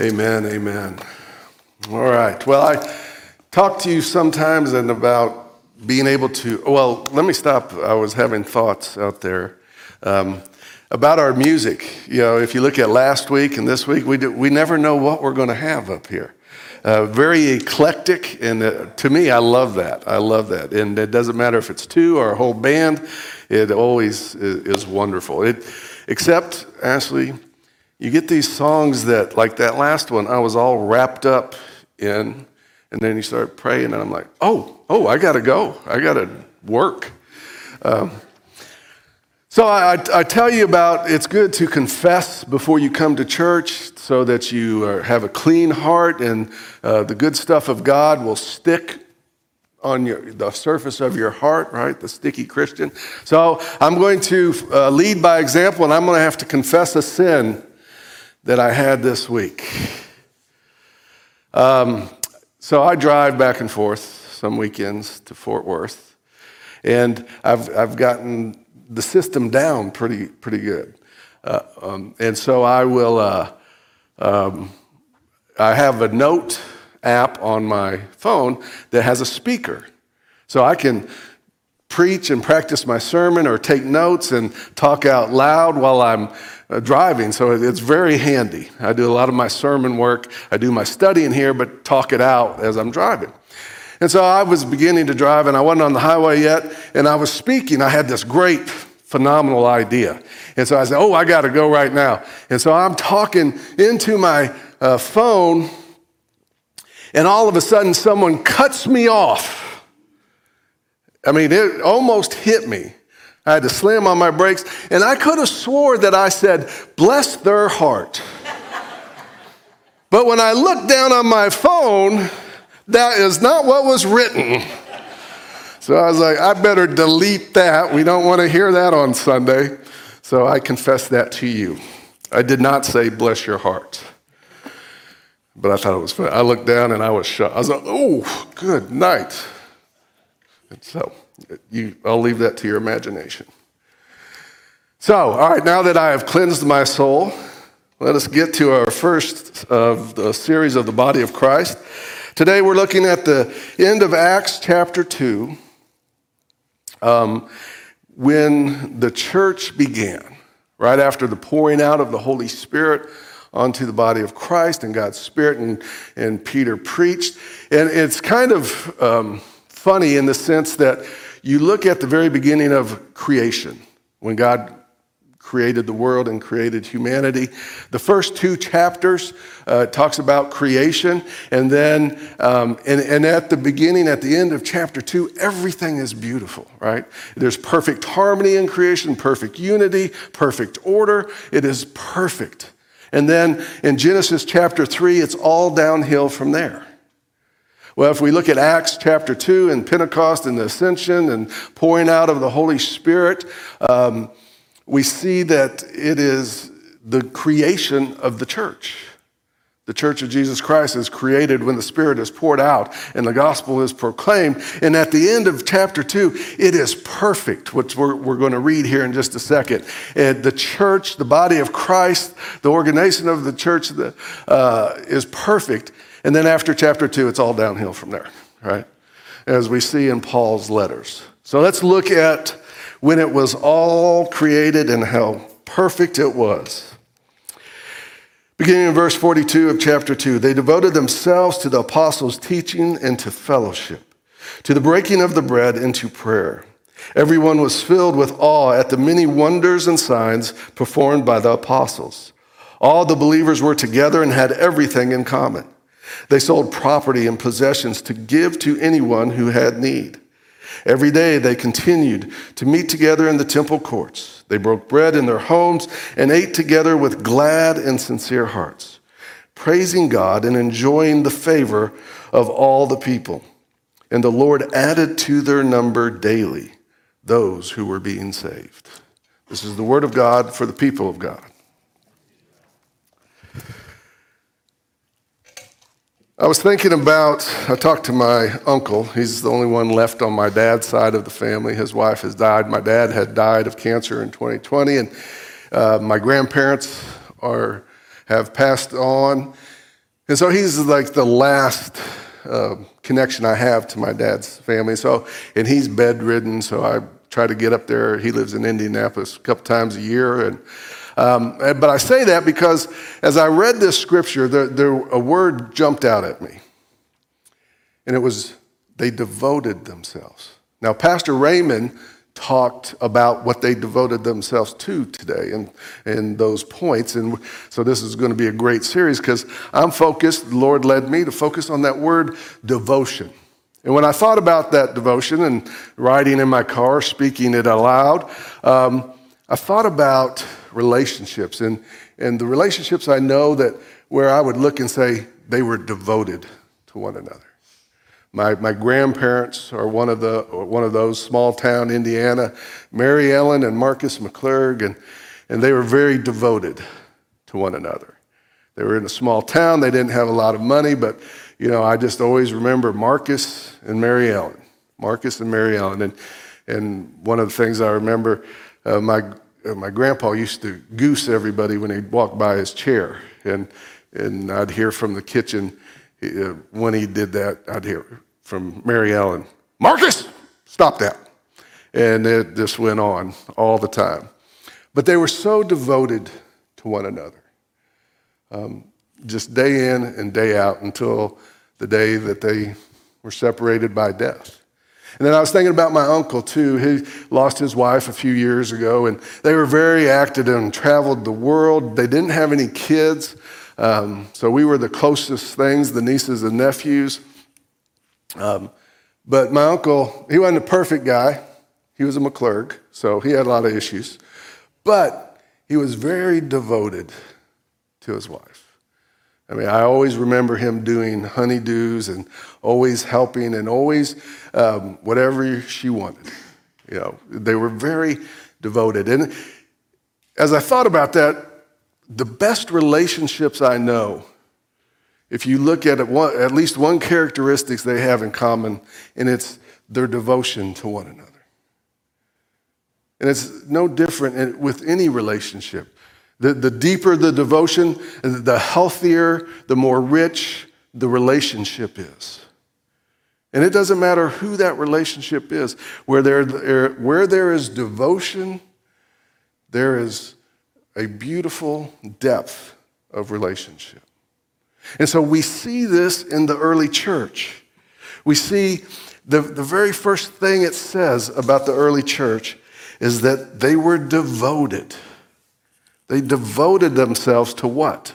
Amen, amen. All right. Well, I talk to you sometimes and about being able to. Well, let me stop. I was having thoughts out there um, about our music. You know, if you look at last week and this week, we do, we never know what we're going to have up here. Uh, very eclectic, and uh, to me, I love that. I love that, and it doesn't matter if it's two or a whole band. It always is, is wonderful. It, except, Ashley, you get these songs that, like that last one, I was all wrapped up in, and then you start praying, and I'm like, oh, oh, I got to go. I got to work. Um, so I, I, tell you about it's good to confess before you come to church so that you are, have a clean heart and uh, the good stuff of God will stick on your, the surface of your heart, right? The sticky Christian. So I'm going to uh, lead by example and I'm going to have to confess a sin that I had this week. Um, so I drive back and forth some weekends to Fort Worth, and I've, I've gotten the system down pretty, pretty good. Uh, um, and so I will, uh, um, I have a note app on my phone that has a speaker. So I can preach and practice my sermon or take notes and talk out loud while I'm uh, driving, so it's very handy. I do a lot of my sermon work, I do my studying here, but talk it out as I'm driving. And so I was beginning to drive, and I wasn't on the highway yet, and I was speaking. I had this great, phenomenal idea. And so I said, Oh, I got to go right now. And so I'm talking into my uh, phone, and all of a sudden, someone cuts me off. I mean, it almost hit me. I had to slam on my brakes, and I could have swore that I said, bless their heart. but when I looked down on my phone, that is not what was written. So I was like, I better delete that. We don't want to hear that on Sunday. So I confess that to you. I did not say, bless your heart. But I thought it was funny. I looked down and I was shocked. I was like, oh, good night. And so. You, I'll leave that to your imagination. So, all right, now that I have cleansed my soul, let us get to our first of the series of the body of Christ. Today we're looking at the end of Acts chapter 2, um, when the church began, right after the pouring out of the Holy Spirit onto the body of Christ and God's Spirit, and, and Peter preached. And it's kind of um, funny in the sense that you look at the very beginning of creation, when God created the world and created humanity. The first two chapters uh, talks about creation, and then um, and, and at the beginning, at the end of chapter two, everything is beautiful, right? There's perfect harmony in creation, perfect unity, perfect order. It is perfect. And then in Genesis chapter three, it's all downhill from there. Well, if we look at Acts chapter 2 and Pentecost and the ascension and pouring out of the Holy Spirit, um, we see that it is the creation of the church. The church of Jesus Christ is created when the Spirit is poured out and the gospel is proclaimed. And at the end of chapter two, it is perfect, which we're, we're going to read here in just a second. And the church, the body of Christ, the organization of the church uh, is perfect. And then after chapter two, it's all downhill from there, right? As we see in Paul's letters. So let's look at when it was all created and how perfect it was. Beginning in verse 42 of chapter 2, they devoted themselves to the apostles' teaching and to fellowship, to the breaking of the bread and to prayer. Everyone was filled with awe at the many wonders and signs performed by the apostles. All the believers were together and had everything in common. They sold property and possessions to give to anyone who had need. Every day they continued to meet together in the temple courts. They broke bread in their homes and ate together with glad and sincere hearts, praising God and enjoying the favor of all the people. And the Lord added to their number daily those who were being saved. This is the word of God for the people of God. I was thinking about, I talked to my uncle. He's the only one left on my dad's side of the family. His wife has died. My dad had died of cancer in 2020, and uh, my grandparents are, have passed on. And so he's like the last uh, connection I have to my dad's family. So, and he's bedridden, so I try to get up there. He lives in Indianapolis a couple times a year, and um, but I say that because as I read this scripture, there, there, a word jumped out at me, and it was they devoted themselves. Now, Pastor Raymond talked about what they devoted themselves to today and, and those points. And so this is going to be a great series because I'm focused, the Lord led me to focus on that word devotion. And when I thought about that devotion and riding in my car, speaking it aloud, um, I thought about relationships and, and the relationships I know that where I would look and say they were devoted to one another. My, my grandparents are one of, the, one of those, small town Indiana, Mary Ellen and Marcus McClurg, and, and they were very devoted to one another. They were in a small town, they didn't have a lot of money, but you know, I just always remember Marcus and Mary Ellen. Marcus and Mary Ellen. And, and one of the things I remember, uh, my, uh, my grandpa used to goose everybody when he'd walk by his chair. And, and I'd hear from the kitchen, uh, when he did that, I'd hear from Mary Ellen, Marcus, stop that. And it just went on all the time. But they were so devoted to one another, um, just day in and day out until the day that they were separated by death. And then I was thinking about my uncle too. He lost his wife a few years ago, and they were very active and traveled the world. They didn't have any kids. Um, so we were the closest things, the nieces and nephews. Um, but my uncle, he wasn't a perfect guy. He was a McClurg, so he had a lot of issues. But he was very devoted to his wife. I mean, I always remember him doing honeydews and always helping and always um, whatever she wanted. You know, they were very devoted. And as I thought about that, the best relationships I know, if you look at it, one, at least one characteristics they have in common, and it's their devotion to one another. And it's no different with any relationship. The, the deeper the devotion, the healthier, the more rich the relationship is. And it doesn't matter who that relationship is. Where there, where there is devotion, there is a beautiful depth of relationship. And so we see this in the early church. We see the, the very first thing it says about the early church is that they were devoted. They devoted themselves to what?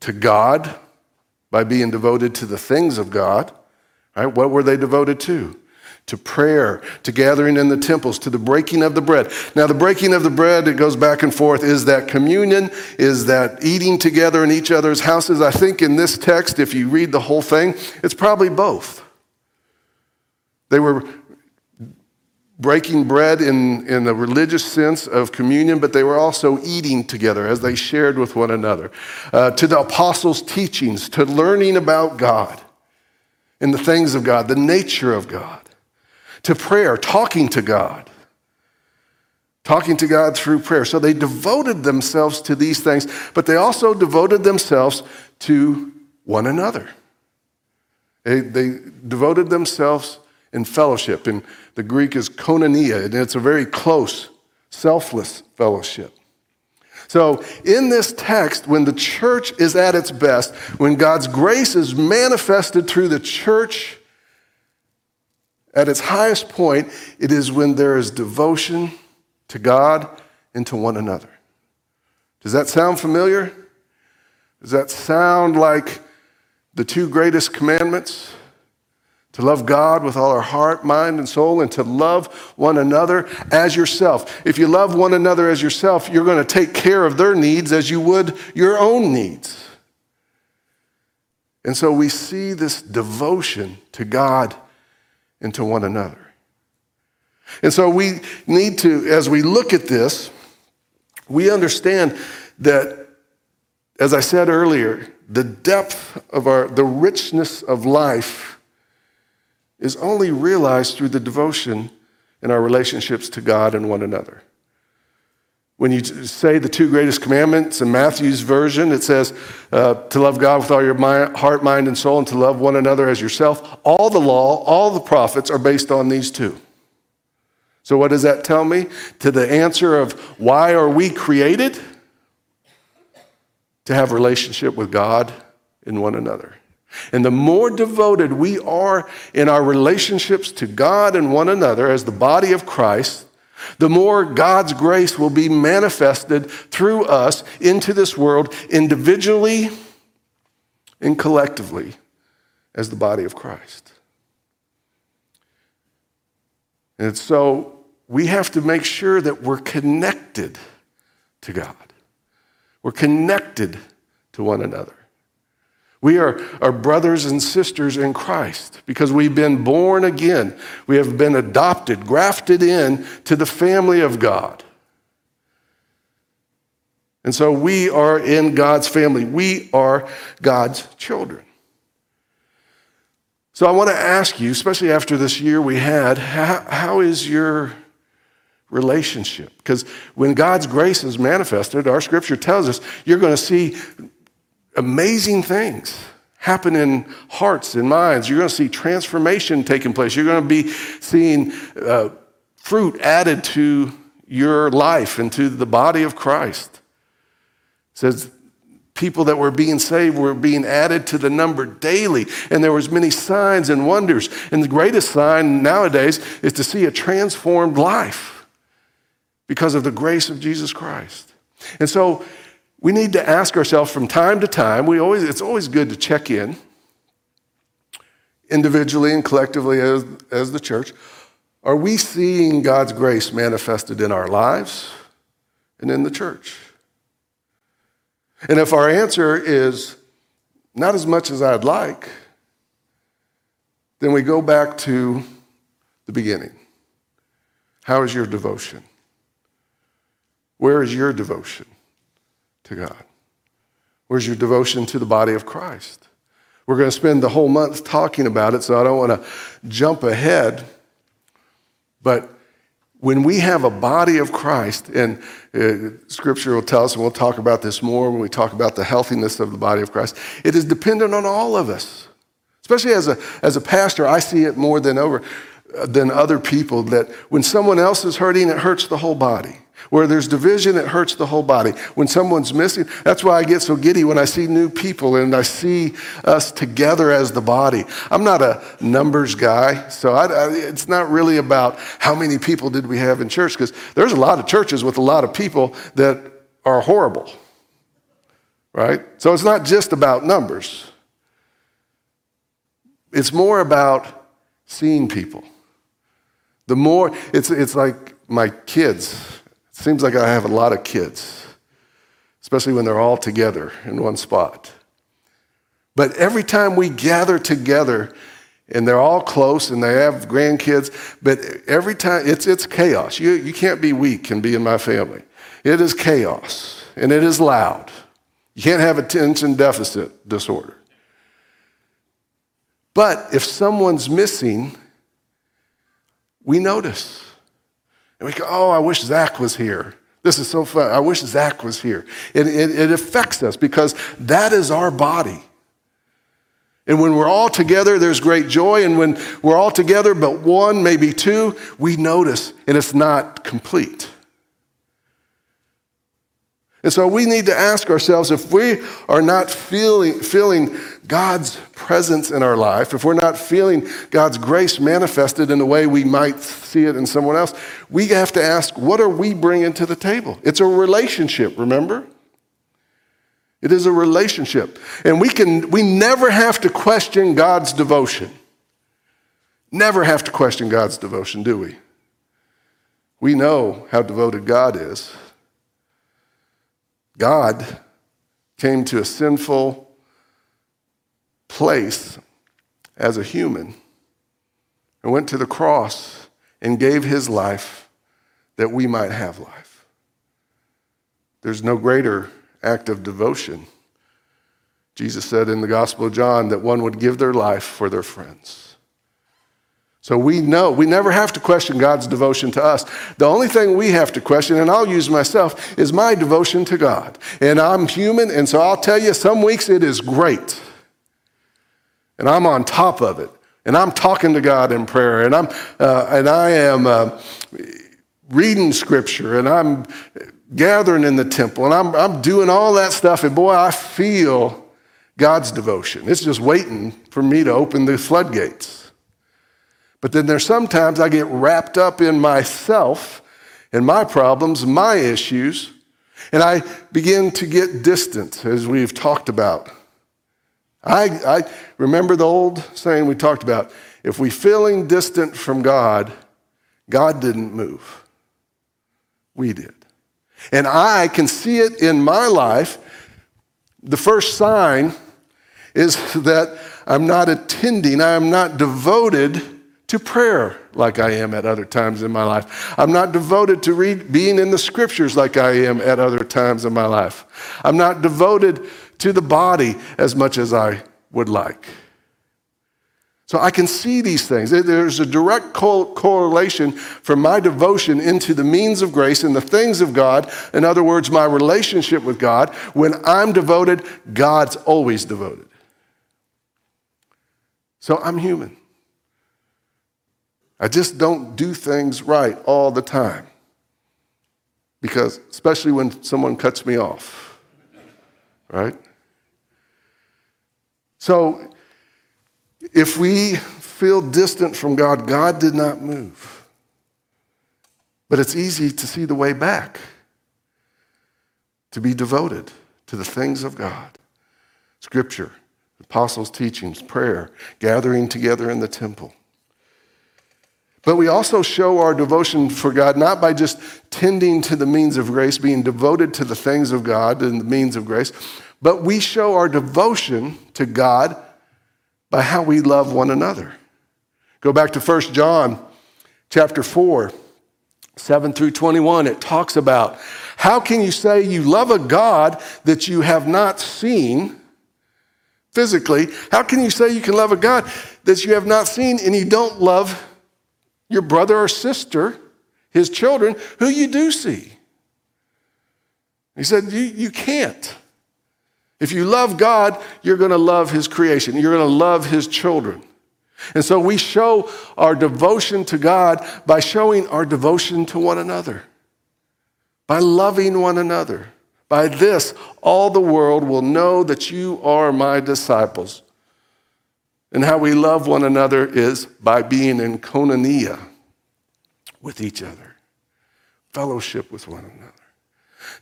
To God by being devoted to the things of God. Right? What were they devoted to? to prayer, to gathering in the temples, to the breaking of the bread. Now, the breaking of the bread, it goes back and forth. Is that communion? Is that eating together in each other's houses? I think in this text, if you read the whole thing, it's probably both. They were breaking bread in, in the religious sense of communion, but they were also eating together as they shared with one another. Uh, to the apostles' teachings, to learning about God and the things of God, the nature of God to prayer, talking to God. Talking to God through prayer. So they devoted themselves to these things, but they also devoted themselves to one another. They, they devoted themselves in fellowship. And the Greek is koinonia, and it's a very close, selfless fellowship. So, in this text, when the church is at its best, when God's grace is manifested through the church, at its highest point, it is when there is devotion to God and to one another. Does that sound familiar? Does that sound like the two greatest commandments? To love God with all our heart, mind, and soul, and to love one another as yourself. If you love one another as yourself, you're going to take care of their needs as you would your own needs. And so we see this devotion to God and to one another. And so we need to, as we look at this, we understand that, as I said earlier, the depth of our, the richness of life is only realized through the devotion in our relationships to God and one another. When you say the two greatest commandments in Matthew's version, it says uh, to love God with all your mind, heart, mind, and soul, and to love one another as yourself. All the law, all the prophets are based on these two. So, what does that tell me? To the answer of why are we created? To have relationship with God and one another. And the more devoted we are in our relationships to God and one another as the body of Christ, the more God's grace will be manifested through us into this world individually and collectively as the body of Christ. And so we have to make sure that we're connected to God. We're connected to one another. We are, are brothers and sisters in Christ because we've been born again. We have been adopted, grafted in to the family of God. And so we are in God's family. We are God's children. So I want to ask you, especially after this year we had, how, how is your relationship? Because when God's grace is manifested, our scripture tells us you're going to see amazing things happen in hearts and minds. You're going to see transformation taking place. You're going to be seeing uh, fruit added to your life and to the body of Christ. It says people that were being saved were being added to the number daily and there was many signs and wonders and the greatest sign nowadays is to see a transformed life because of the grace of jesus christ and so we need to ask ourselves from time to time, we always, it's always good to check in individually and collectively as, as the church. Are we seeing God's grace manifested in our lives and in the church? And if our answer is not as much as I'd like, then we go back to the beginning. How is your devotion? Where is your devotion? To God? Where's your devotion to the body of Christ? We're going to spend the whole month talking about it, so I don't want to jump ahead. But when we have a body of Christ, and uh, Scripture will tell us, and we'll talk about this more when we talk about the healthiness of the body of Christ, it is dependent on all of us. Especially as a, as a pastor, I see it more than over uh, than other people that when someone else is hurting, it hurts the whole body. Where there's division, it hurts the whole body. When someone's missing, that's why I get so giddy when I see new people and I see us together as the body. I'm not a numbers guy, so I, I, it's not really about how many people did we have in church, because there's a lot of churches with a lot of people that are horrible, right? So it's not just about numbers, it's more about seeing people. The more, it's, it's like my kids Seems like I have a lot of kids, especially when they're all together in one spot. But every time we gather together, and they're all close and they have grandkids, but every time it's, it's chaos. You, you can't be weak and be in my family. It is chaos and it is loud. You can't have attention deficit disorder. But if someone's missing, we notice. And we go, oh, I wish Zach was here. This is so fun. I wish Zach was here. It, it, it affects us because that is our body. And when we're all together, there's great joy. And when we're all together, but one, maybe two, we notice and it's not complete. And so we need to ask ourselves if we are not feeling, feeling God's presence in our life, if we're not feeling God's grace manifested in the way we might see it in someone else, we have to ask, what are we bringing to the table? It's a relationship, remember? It is a relationship. And we can we never have to question God's devotion. Never have to question God's devotion, do we? We know how devoted God is. God came to a sinful place as a human and went to the cross and gave his life that we might have life. There's no greater act of devotion. Jesus said in the Gospel of John that one would give their life for their friends. So we know, we never have to question God's devotion to us. The only thing we have to question, and I'll use myself, is my devotion to God. And I'm human, and so I'll tell you, some weeks it is great. And I'm on top of it. And I'm talking to God in prayer. And, I'm, uh, and I am uh, reading scripture. And I'm gathering in the temple. And I'm, I'm doing all that stuff. And boy, I feel God's devotion. It's just waiting for me to open the floodgates. But then there's sometimes I get wrapped up in myself and my problems, my issues, and I begin to get distant, as we've talked about. I, I remember the old saying we talked about if we're feeling distant from God, God didn't move. We did. And I can see it in my life. The first sign is that I'm not attending, I am not devoted to prayer like I am at other times in my life. I'm not devoted to read, being in the scriptures like I am at other times in my life. I'm not devoted to the body as much as I would like. So I can see these things. There's a direct correlation from my devotion into the means of grace and the things of God. In other words, my relationship with God. When I'm devoted, God's always devoted. So I'm human. I just don't do things right all the time. Because, especially when someone cuts me off, right? So, if we feel distant from God, God did not move. But it's easy to see the way back, to be devoted to the things of God. Scripture, apostles' teachings, prayer, gathering together in the temple. But we also show our devotion for God not by just tending to the means of grace, being devoted to the things of God and the means of grace, but we show our devotion to God by how we love one another. Go back to 1 John chapter 4, 7 through 21. It talks about how can you say you love a God that you have not seen physically? How can you say you can love a God that you have not seen and you don't love your brother or sister, his children, who you do see. He said, You, you can't. If you love God, you're going to love his creation, you're going to love his children. And so we show our devotion to God by showing our devotion to one another, by loving one another. By this, all the world will know that you are my disciples and how we love one another is by being in koinonia with each other, fellowship with one another.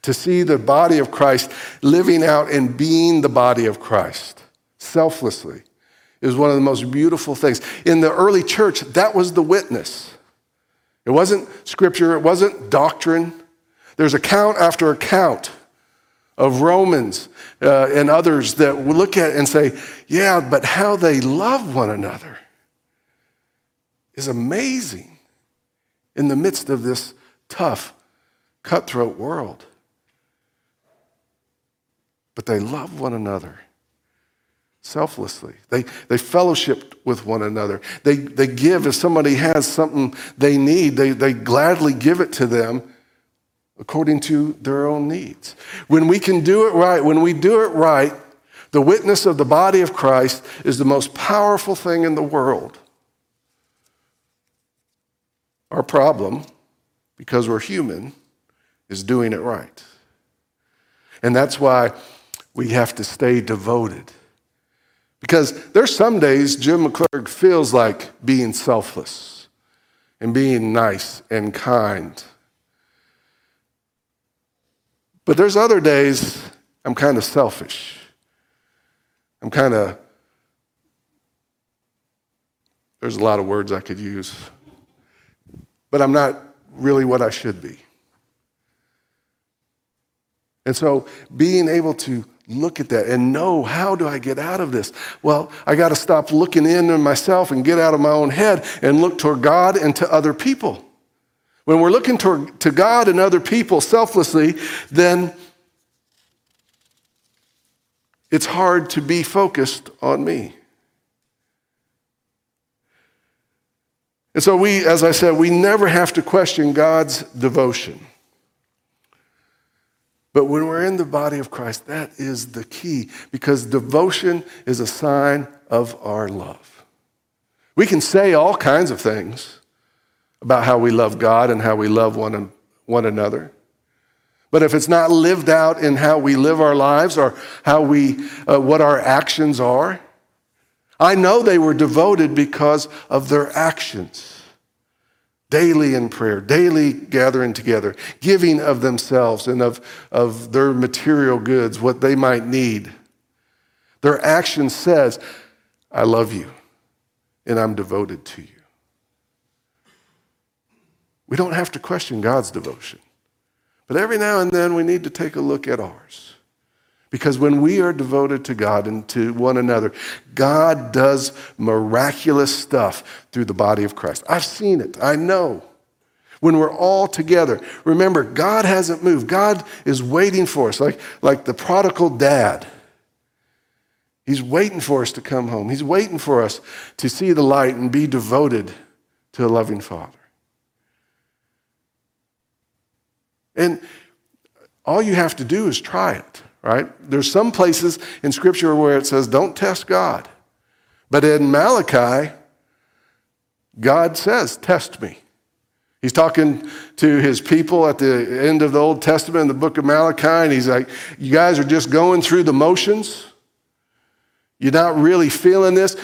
To see the body of Christ living out and being the body of Christ selflessly is one of the most beautiful things. In the early church, that was the witness. It wasn't scripture, it wasn't doctrine. There's account after account of Romans uh, and others that look at and say, yeah, but how they love one another is amazing in the midst of this tough, cutthroat world. But they love one another selflessly. They, they fellowship with one another. They, they give if somebody has something they need, they, they gladly give it to them according to their own needs. When we can do it right, when we do it right, the witness of the body of Christ is the most powerful thing in the world. Our problem, because we're human, is doing it right. And that's why we have to stay devoted. Because there's some days Jim McClurg feels like being selfless and being nice and kind but there's other days I'm kind of selfish. I'm kind of, there's a lot of words I could use, but I'm not really what I should be. And so being able to look at that and know how do I get out of this? Well, I got to stop looking in on myself and get out of my own head and look toward God and to other people. When we're looking toward, to God and other people selflessly, then it's hard to be focused on me. And so we, as I said, we never have to question God's devotion. But when we're in the body of Christ, that is the key because devotion is a sign of our love. We can say all kinds of things about how we love God and how we love one, one another. But if it's not lived out in how we live our lives or how we, uh, what our actions are, I know they were devoted because of their actions. Daily in prayer, daily gathering together, giving of themselves and of, of their material goods, what they might need. Their action says, I love you and I'm devoted to you. We don't have to question God's devotion. But every now and then we need to take a look at ours. Because when we are devoted to God and to one another, God does miraculous stuff through the body of Christ. I've seen it, I know. When we're all together, remember, God hasn't moved. God is waiting for us, like, like the prodigal dad. He's waiting for us to come home. He's waiting for us to see the light and be devoted to a loving Father. And all you have to do is try it, right? There's some places in Scripture where it says, don't test God. But in Malachi, God says, test me. He's talking to his people at the end of the Old Testament in the book of Malachi, and he's like, You guys are just going through the motions. You're not really feeling this.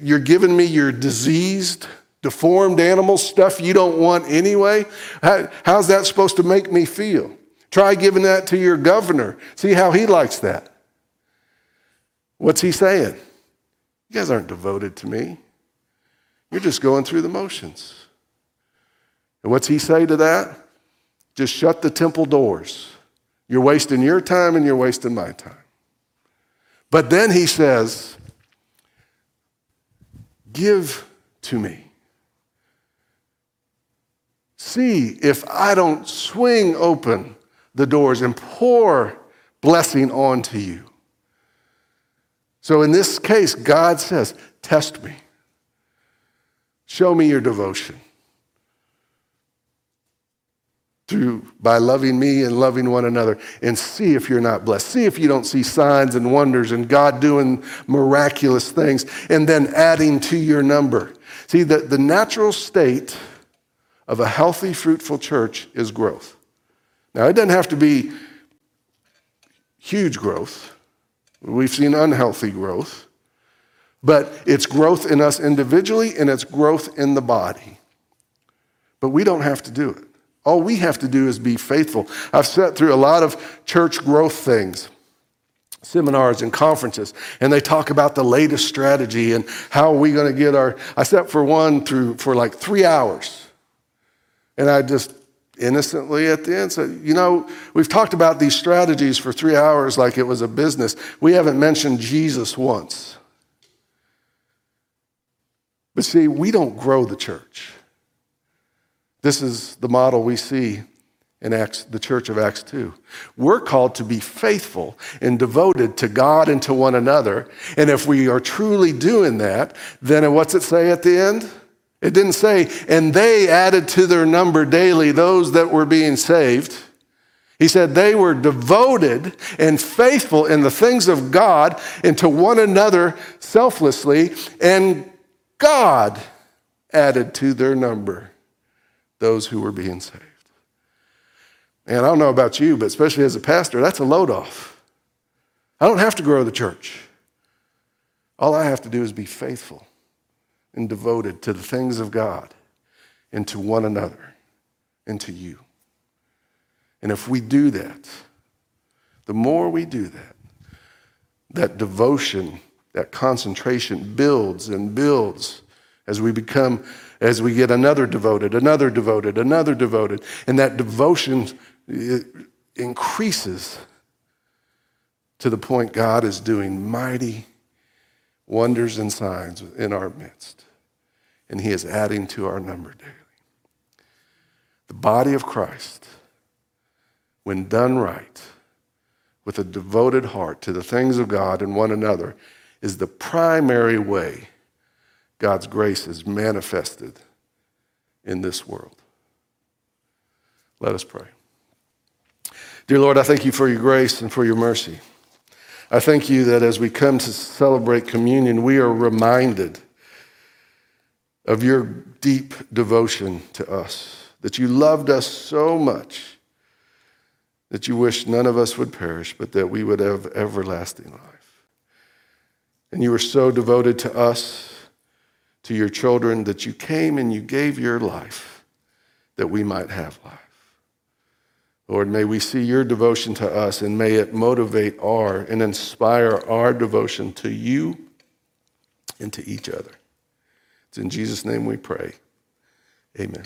You're giving me your diseased, deformed animal stuff you don't want anyway. How, how's that supposed to make me feel? Try giving that to your governor. See how he likes that. What's he saying? You guys aren't devoted to me. You're just going through the motions. And what's he say to that? Just shut the temple doors. You're wasting your time and you're wasting my time. But then he says, Give to me. See if I don't swing open the doors and pour blessing onto you. So in this case, God says, Test me. Show me your devotion. Through, by loving me and loving one another, and see if you're not blessed. See if you don't see signs and wonders and God doing miraculous things and then adding to your number. See, the, the natural state of a healthy, fruitful church is growth. Now, it doesn't have to be huge growth. We've seen unhealthy growth. But it's growth in us individually and it's growth in the body. But we don't have to do it. All we have to do is be faithful. I've sat through a lot of church growth things seminars and conferences and they talk about the latest strategy and how are we going to get our i sat for one through for like three hours and I just innocently at the end said, You know, we've talked about these strategies for three hours like it was a business. We haven't mentioned Jesus once. But see, we don't grow the church. This is the model we see in Acts, the church of Acts 2. We're called to be faithful and devoted to God and to one another. And if we are truly doing that, then what's it say at the end? It didn't say, and they added to their number daily those that were being saved. He said they were devoted and faithful in the things of God and to one another selflessly, and God added to their number those who were being saved. And I don't know about you, but especially as a pastor, that's a load off. I don't have to grow the church. All I have to do is be faithful and devoted to the things of God and to one another and to you. And if we do that, the more we do that, that devotion, that concentration builds and builds as we become, as we get another devoted, another devoted, another devoted. And that devotion increases to the point God is doing mighty wonders and signs in our midst. And he is adding to our number daily. The body of Christ, when done right, with a devoted heart to the things of God and one another, is the primary way God's grace is manifested in this world. Let us pray. Dear Lord, I thank you for your grace and for your mercy. I thank you that as we come to celebrate communion, we are reminded of your deep devotion to us, that you loved us so much that you wished none of us would perish, but that we would have everlasting life. And you were so devoted to us, to your children, that you came and you gave your life that we might have life. Lord, may we see your devotion to us and may it motivate our and inspire our devotion to you and to each other. It's in Jesus' name we pray. Amen.